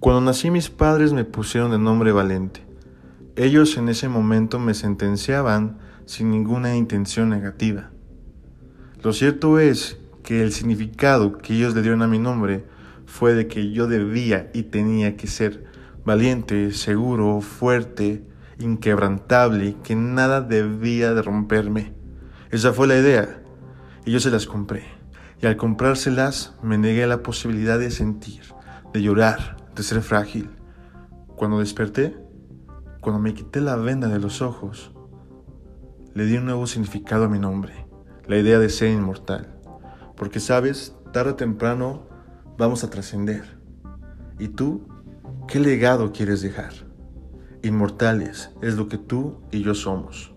Cuando nací mis padres me pusieron de nombre Valente. Ellos en ese momento me sentenciaban sin ninguna intención negativa. Lo cierto es que el significado que ellos le dieron a mi nombre fue de que yo debía y tenía que ser valiente, seguro, fuerte, inquebrantable, que nada debía de romperme. Esa fue la idea, y yo se las compré. Y al comprárselas me negué la posibilidad de sentir, de llorar, de ser frágil. Cuando desperté, cuando me quité la venda de los ojos, le di un nuevo significado a mi nombre, la idea de ser inmortal. Porque sabes, tarde o temprano vamos a trascender. ¿Y tú qué legado quieres dejar? Inmortales es lo que tú y yo somos.